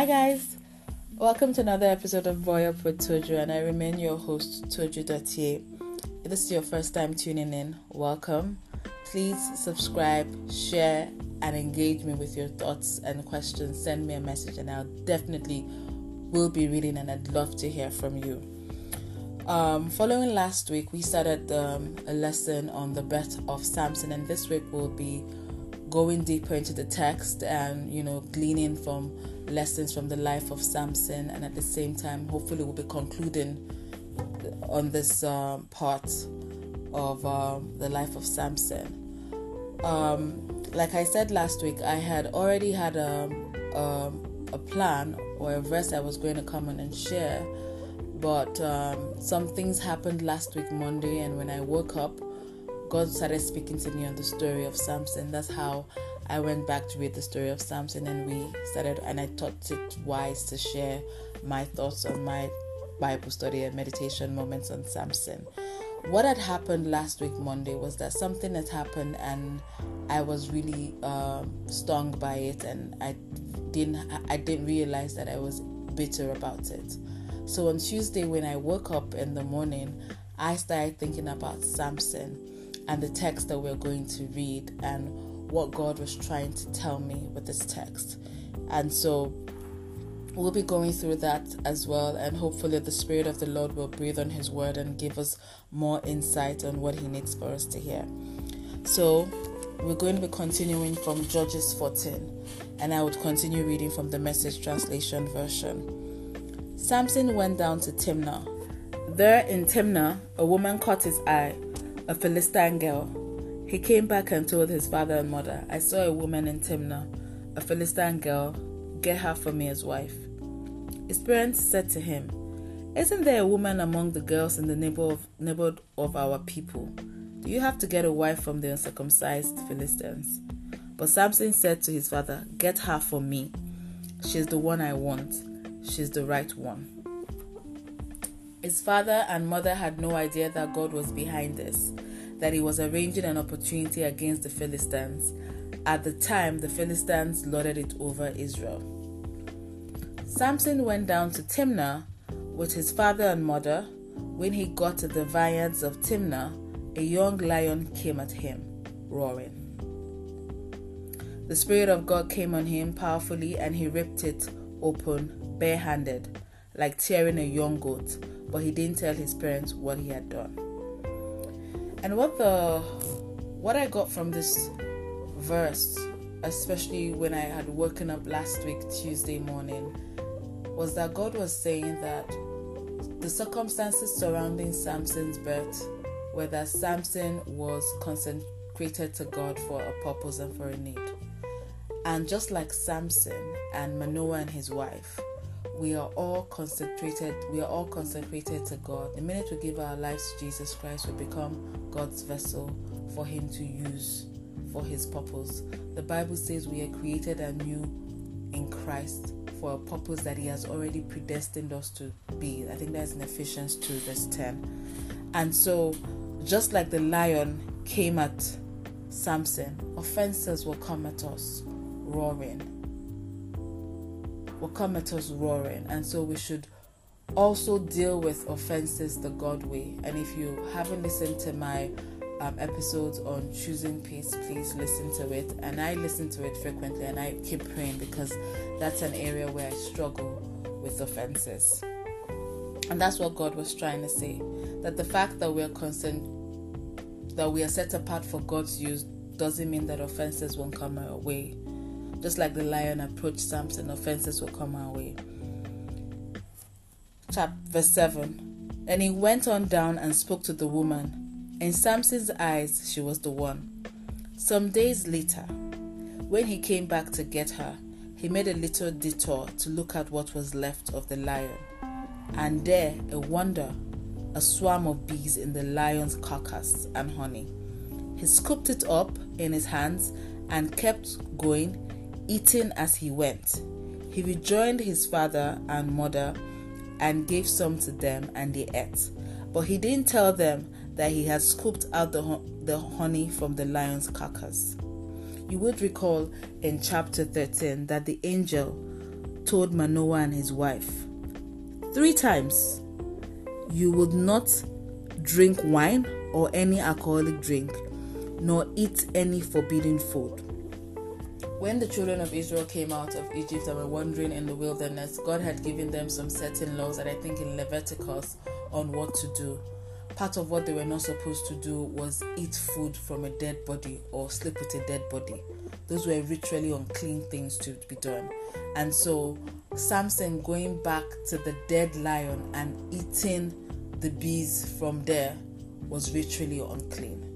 Hi, guys. Welcome to another episode of Boy Up with Toju, and I remain your host, Toju Dottier. If this is your first time tuning in, welcome. Please subscribe, share, and engage me with your thoughts and questions. Send me a message, and I'll definitely will be reading, and I'd love to hear from you. Um, following last week, we started um, a lesson on the birth of Samson, and this week we'll be going deeper into the text and you know gleaning from lessons from the life of Samson, and at the same time, hopefully, we'll be concluding on this um, part of um, the life of Samson. Um, like I said last week, I had already had a, um, a, a plan or a verse I was going to come on and share, but um, some things happened last week, Monday, and when I woke up, God started speaking to me on the story of Samson. That's how I went back to read the story of Samson and we started, and I thought it wise to share my thoughts on my Bible study and meditation moments on Samson. What had happened last week, Monday, was that something had happened and I was really um, stung by it, and I didn't I didn't realize that I was bitter about it. So on Tuesday, when I woke up in the morning, I started thinking about Samson and the text that we're going to read and what God was trying to tell me with this text. And so we'll be going through that as well, and hopefully, the Spirit of the Lord will breathe on His word and give us more insight on what He needs for us to hear. So, we're going to be continuing from Judges 14, and I would continue reading from the Message Translation version. Samson went down to Timnah. There in Timnah, a woman caught his eye, a Philistine girl he came back and told his father and mother, I saw a woman in Timnah, a Philistine girl, get her for me as wife. His parents said to him, Isn't there a woman among the girls in the neighborhood of our people? Do you have to get a wife from the uncircumcised Philistines? But Samson said to his father, Get her for me. She's the one I want. She's the right one. His father and mother had no idea that God was behind this that he was arranging an opportunity against the Philistines. At the time, the Philistines lorded it over Israel. Samson went down to Timnah with his father and mother. When he got to the vineyards of Timnah, a young lion came at him, roaring. The Spirit of God came on him powerfully, and he ripped it open barehanded, like tearing a young goat, but he didn't tell his parents what he had done. And what the what I got from this verse, especially when I had woken up last week Tuesday morning, was that God was saying that the circumstances surrounding Samson's birth were that Samson was consecrated to God for a purpose and for a need. And just like Samson and Manoah and his wife, we are all consecrated we are all consecrated to god. The minute we give our lives to jesus christ we become god's vessel for him to use for his purpose. The bible says we are created anew in christ for a purpose that he has already predestined us to be. I think that's in ephesians 2 verse 10 and so just like the lion came at samson offenses will come at us roaring will come at us roaring. And so we should also deal with offenses the God way. And if you haven't listened to my um, episodes on choosing peace, please listen to it. And I listen to it frequently and I keep praying because that's an area where I struggle with offenses. And that's what God was trying to say. That the fact that we are concerned, that we are set apart for God's use, doesn't mean that offenses won't come our way. Just like the lion approached Samson, offenses will come our way. Chapter verse 7. And he went on down and spoke to the woman. In Samson's eyes, she was the one. Some days later, when he came back to get her, he made a little detour to look at what was left of the lion. And there, a wonder, a swarm of bees in the lion's carcass and honey. He scooped it up in his hands and kept going eating as he went. He rejoined his father and mother and gave some to them, and they ate. But he didn't tell them that he had scooped out the, the honey from the lion's carcass. You would recall in chapter 13 that the angel told Manoah and his wife, three times, you would not drink wine or any alcoholic drink, nor eat any forbidden food. When the children of Israel came out of Egypt and were wandering in the wilderness, God had given them some certain laws that I think in Leviticus on what to do. Part of what they were not supposed to do was eat food from a dead body or sleep with a dead body. Those were ritually unclean things to be done. And so Samson going back to the dead lion and eating the bees from there was ritually unclean.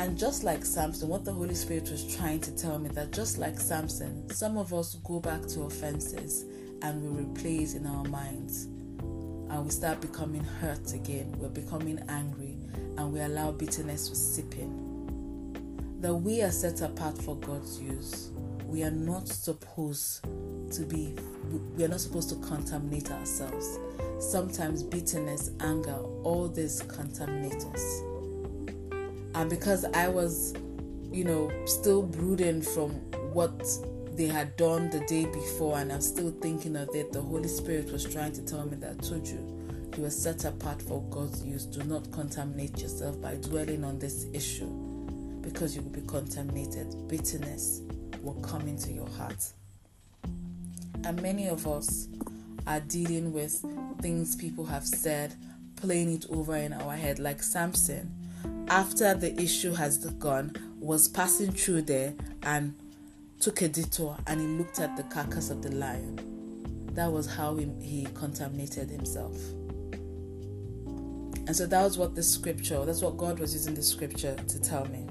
And just like Samson, what the Holy Spirit was trying to tell me that just like Samson, some of us go back to offenses and we replace in our minds. And we start becoming hurt again. We're becoming angry and we allow bitterness to seep in. That we are set apart for God's use. We are not supposed to be, we are not supposed to contaminate ourselves. Sometimes bitterness, anger, all this contaminate us. And because I was, you know, still brooding from what they had done the day before, and I'm still thinking of it, the Holy Spirit was trying to tell me that told you you were set apart for God's use. Do not contaminate yourself by dwelling on this issue because you will be contaminated. Bitterness will come into your heart. And many of us are dealing with things people have said, playing it over in our head, like Samson. After the issue has gone, was passing through there and took a detour and he looked at the carcass of the lion. That was how he, he contaminated himself. And so that was what the scripture, that's what God was using the scripture to tell me.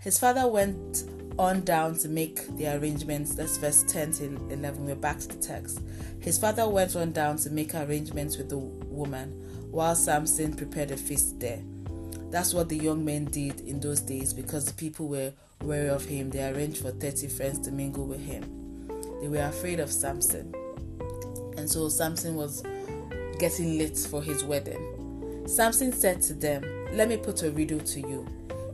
His father went on down to make the arrangements. That's verse 10 to 11. We're back to the text. His father went on down to make arrangements with the woman while Samson prepared a feast there. That's what the young men did in those days because the people were wary of him. They arranged for 30 friends to mingle with him. They were afraid of Samson. And so Samson was getting lit for his wedding. Samson said to them, Let me put a riddle to you.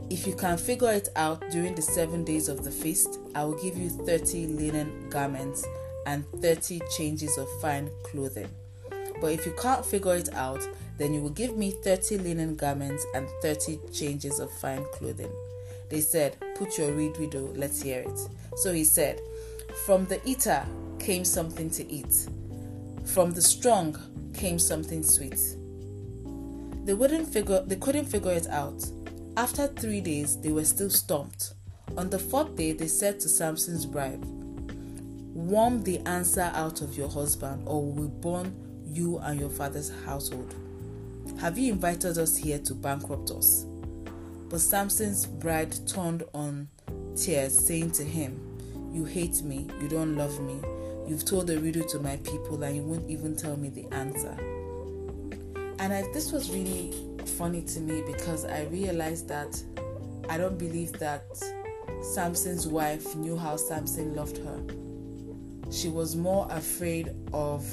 If you can figure it out during the seven days of the feast, I will give you 30 linen garments and 30 changes of fine clothing. But if you can't figure it out, then you will give me 30 linen garments and 30 changes of fine clothing. They said, Put your reed widow, let's hear it. So he said, From the eater came something to eat, from the strong came something sweet. They wouldn't figure they couldn't figure it out. After three days, they were still stumped. On the fourth day, they said to Samson's bride, Warm the answer out of your husband, or we will burn you and your father's household. Have you invited us here to bankrupt us? But Samson's bride turned on tears, saying to him, You hate me, you don't love me, you've told a riddle to my people, and you won't even tell me the answer. And I, this was really funny to me because I realized that I don't believe that Samson's wife knew how Samson loved her. She was more afraid of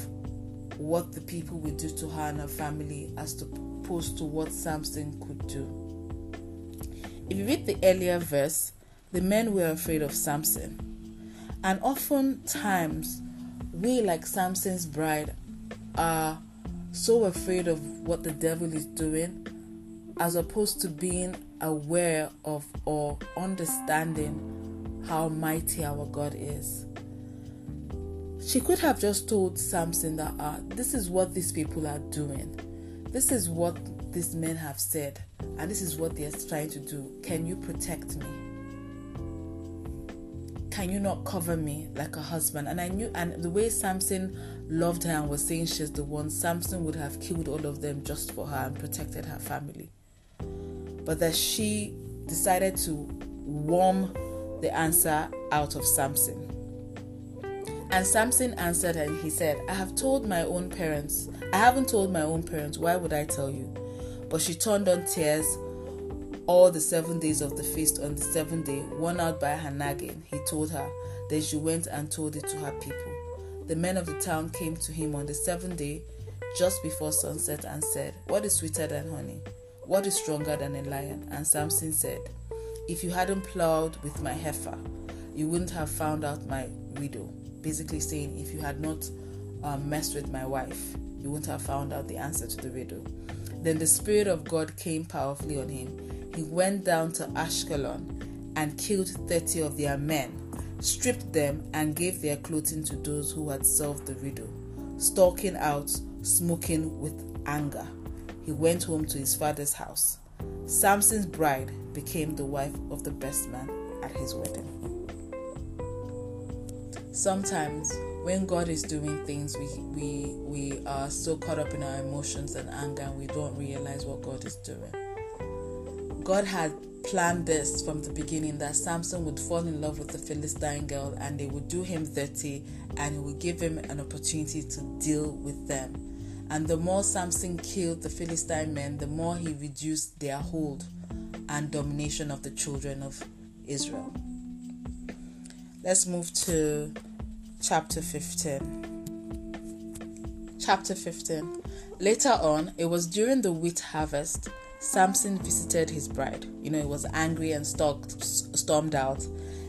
what the people would do to her and her family as opposed to what Samson could do. If you read the earlier verse, the men were afraid of Samson. And oftentimes, we, like Samson's bride, are so afraid of what the devil is doing as opposed to being aware of or understanding how mighty our God is. She could have just told Samson that uh, this is what these people are doing, this is what these men have said, and this is what they're trying to do. Can you protect me? Can you not cover me like a husband? And I knew, and the way Samson loved her and was saying she's the one, Samson would have killed all of them just for her and protected her family but that she decided to worm the answer out of Samson. And Samson answered and he said, I have told my own parents. I haven't told my own parents. Why would I tell you? But she turned on tears all the seven days of the feast. On the seventh day, worn out by her nagging, he told her. Then she went and told it to her people. The men of the town came to him on the seventh day, just before sunset, and said, What is sweeter than honey? What is stronger than a lion? And Samson said, If you hadn't plowed with my heifer, you wouldn't have found out my widow, basically saying, if you had not um, messed with my wife, you wouldn't have found out the answer to the riddle. Then the Spirit of God came powerfully on him. He went down to Ashkelon and killed 30 of their men, stripped them, and gave their clothing to those who had solved the riddle. Stalking out, smoking with anger, he went home to his father's house. Samson's bride became the wife of the best man at his wedding. Sometimes when God is doing things, we we we are so caught up in our emotions and anger, and we don't realize what God is doing. God had planned this from the beginning that Samson would fall in love with the Philistine girl, and they would do him dirty, and he would give him an opportunity to deal with them. And the more Samson killed the Philistine men, the more he reduced their hold and domination of the children of Israel. Let's move to chapter 15. Chapter 15. Later on, it was during the wheat harvest, Samson visited his bride. You know, he was angry and stalked, stormed out,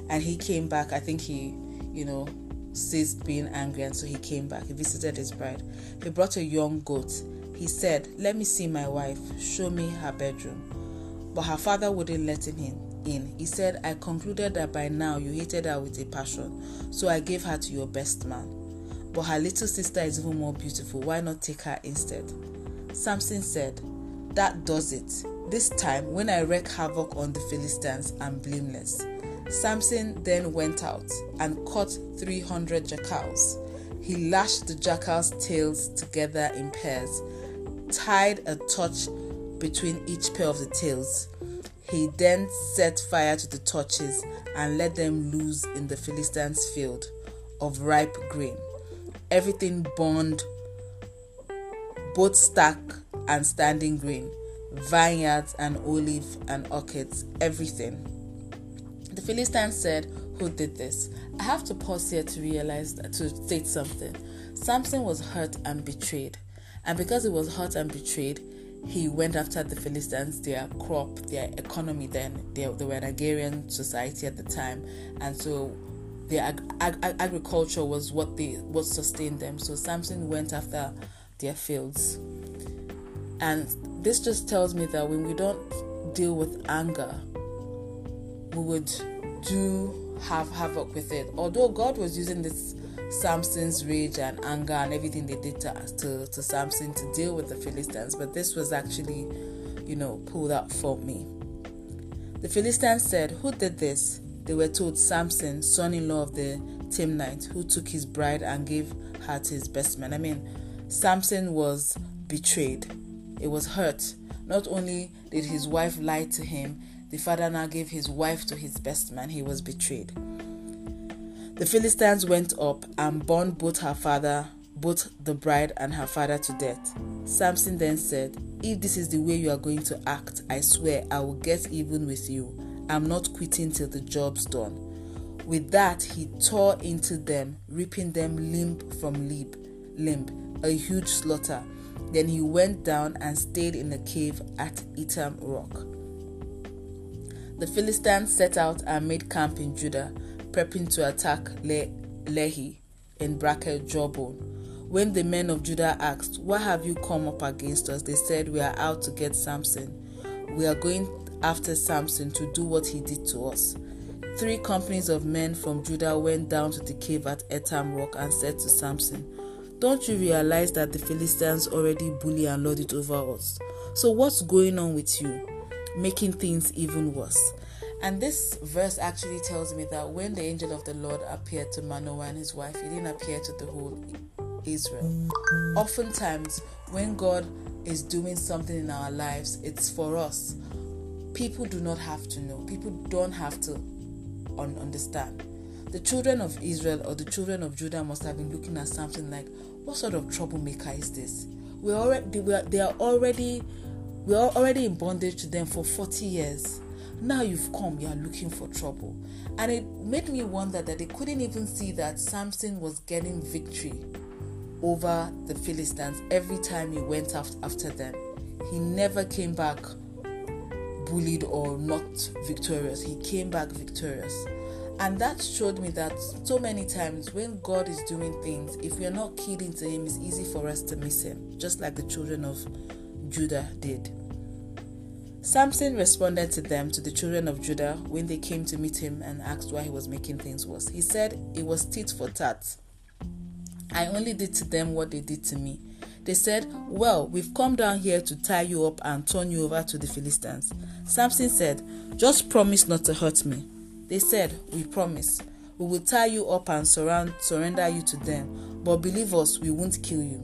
and he came back. I think he, you know, ceased being angry, and so he came back. He visited his bride. He brought a young goat. He said, Let me see my wife, show me her bedroom. But her father wouldn't let him in in. He said, I concluded that by now you hated her with a passion, so I gave her to your best man. But her little sister is even more beautiful. Why not take her instead? Samson said, That does it. This time, when I wreak havoc on the Philistines, I'm blameless. Samson then went out and caught 300 jackals. He lashed the jackals' tails together in pairs, tied a torch between each pair of the tails, he then set fire to the torches and let them loose in the Philistines' field of ripe grain. Everything burned, both stack and standing grain, vineyards and olive and orchards, everything. The Philistines said, Who did this? I have to pause here to realize that, to state something. Samson was hurt and betrayed. And because he was hurt and betrayed, he went after the Philistines, their crop, their economy. Then they, they were an agrarian society at the time, and so their ag- ag- agriculture was what they what sustained them. So Samson went after their fields, and this just tells me that when we don't deal with anger, we would do have havoc with it. Although God was using this Samson's rage and anger and everything they did to, to, to Samson to deal with the Philistines, but this was actually, you know, pulled out for me. The Philistines said, Who did this? They were told Samson, son in law of the Timnite, who took his bride and gave her to his best man. I mean, Samson was betrayed, it was hurt. Not only did his wife lie to him, the father now gave his wife to his best man. He was betrayed. The Philistines went up and burned both her father, both the bride and her father to death. Samson then said, If this is the way you are going to act, I swear I will get even with you. I'm not quitting till the job's done. With that, he tore into them, ripping them limb from limb, limb, a huge slaughter. Then he went down and stayed in a cave at Etam Rock. The Philistines set out and made camp in Judah prepping to attack Le- Lehi in bracket Jawbone. When the men of Judah asked, Why have you come up against us? They said, We are out to get Samson. We are going after Samson to do what he did to us. Three companies of men from Judah went down to the cave at Etam Rock and said to Samson, Don't you realize that the Philistines already bully and lord it over us? So what's going on with you? Making things even worse. And this verse actually tells me that when the angel of the Lord appeared to Manoah and his wife, he didn't appear to the whole Israel. Oftentimes, when God is doing something in our lives, it's for us. People do not have to know, people don't have to un- understand. The children of Israel or the children of Judah must have been looking at something like, what sort of troublemaker is this? We're already, we are, they are already, we are already in bondage to them for 40 years now you've come, you are looking for trouble. And it made me wonder that they couldn't even see that Samson was getting victory over the Philistines every time he went after them. He never came back bullied or not victorious. He came back victorious. And that showed me that so many times when God is doing things, if we are not keyed into Him, it's easy for us to miss Him, just like the children of Judah did. Samson responded to them, to the children of Judah, when they came to meet him and asked why he was making things worse. He said it was tit for tat. I only did to them what they did to me. They said, Well, we've come down here to tie you up and turn you over to the Philistines. Samson said, Just promise not to hurt me. They said, We promise. We will tie you up and surround, surrender you to them, but believe us, we won't kill you.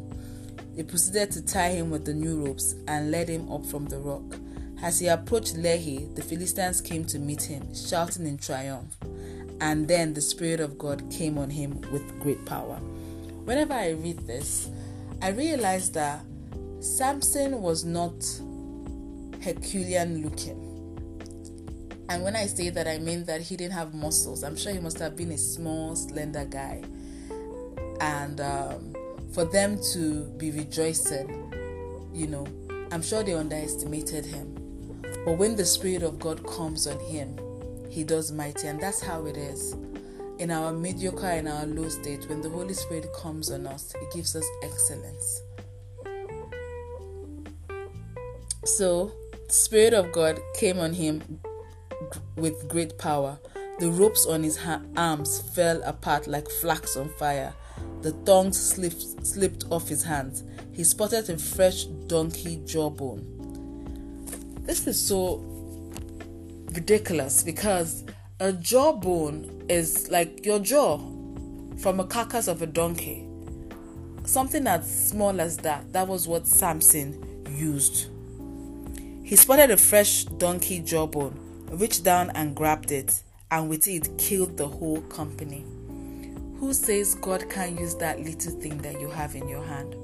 They proceeded to tie him with the new ropes and led him up from the rock. As he approached Lehi, the Philistines came to meet him, shouting in triumph. And then the Spirit of God came on him with great power. Whenever I read this, I realize that Samson was not Herculean looking. And when I say that, I mean that he didn't have muscles. I'm sure he must have been a small, slender guy. And um, for them to be rejoicing, you know, I'm sure they underestimated him. But when the Spirit of God comes on him, he does mighty. And that's how it is. In our mediocre and our low state, when the Holy Spirit comes on us, He gives us excellence. So, the Spirit of God came on him with great power. The ropes on his ha- arms fell apart like flax on fire. The thongs slipped, slipped off his hands. He spotted a fresh donkey jawbone. This is so ridiculous because a jawbone is like your jaw from a carcass of a donkey. Something as small as that. That was what Samson used. He spotted a fresh donkey jawbone reached down and grabbed it, and with it killed the whole company. Who says God can't use that little thing that you have in your hand?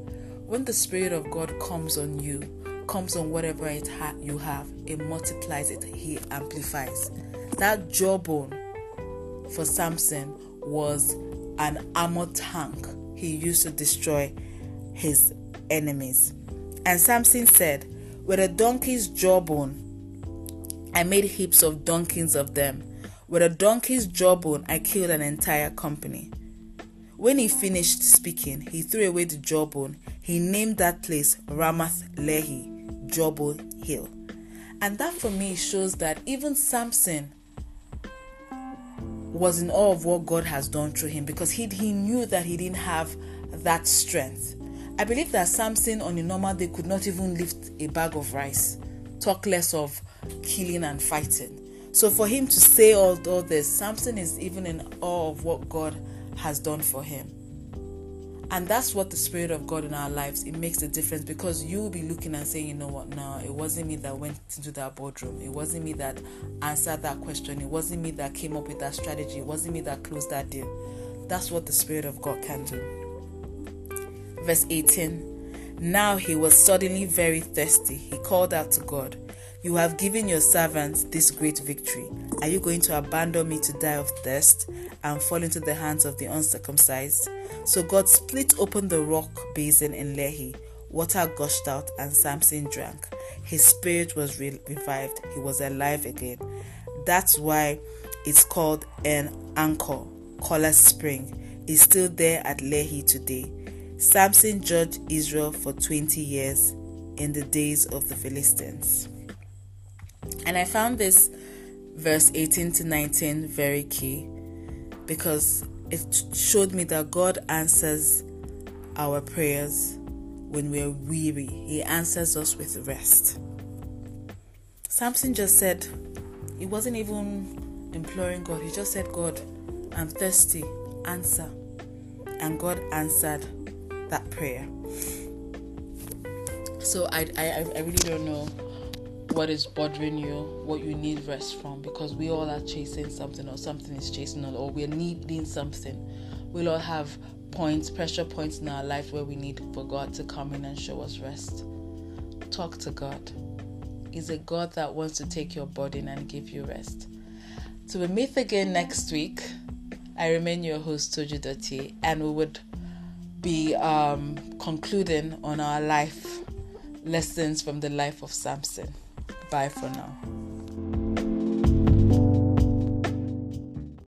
When the Spirit of God comes on you, comes on whatever it ha- you have, it multiplies it, He amplifies. That jawbone for Samson was an armor tank he used to destroy his enemies. And Samson said, With a donkey's jawbone, I made heaps of donkeys of them. With a donkey's jawbone, I killed an entire company. When he finished speaking, he threw away the jawbone. He named that place Ramath Lehi, Jawbone Hill. And that for me shows that even Samson was in awe of what God has done through him because he, he knew that he didn't have that strength. I believe that Samson on a normal day could not even lift a bag of rice, talk less of killing and fighting. So for him to say all, all this, Samson is even in awe of what God has done for him. And that's what the Spirit of God in our lives, it makes a difference because you will be looking and saying, you know what, no, it wasn't me that went into that boardroom. It wasn't me that answered that question. It wasn't me that came up with that strategy. It wasn't me that closed that deal. That's what the Spirit of God can do. Verse 18 Now he was suddenly very thirsty. He called out to God. You have given your servants this great victory. Are you going to abandon me to die of thirst and fall into the hands of the uncircumcised? So God split open the rock basin in Lehi. Water gushed out, and Samson drank. His spirit was re- revived. He was alive again. That's why it's called an anchor, Kola Spring. It's still there at Lehi today. Samson judged Israel for 20 years in the days of the Philistines. And I found this verse 18 to 19 very key because it showed me that God answers our prayers when we're weary, He answers us with rest. Samson just said, he wasn't even imploring God, he just said, God, I'm thirsty, answer. And God answered that prayer. So I, I, I really don't know what is bothering you, what you need rest from, because we all are chasing something, or something is chasing us, or we're needing something. We'll all have points, pressure points in our life where we need for God to come in and show us rest. Talk to God. He's a God that wants to take your burden and give you rest. So we meet again next week. I remain your host, Toju Dottie, and we would be um, concluding on our life lessons from the life of Samson. Bye for now.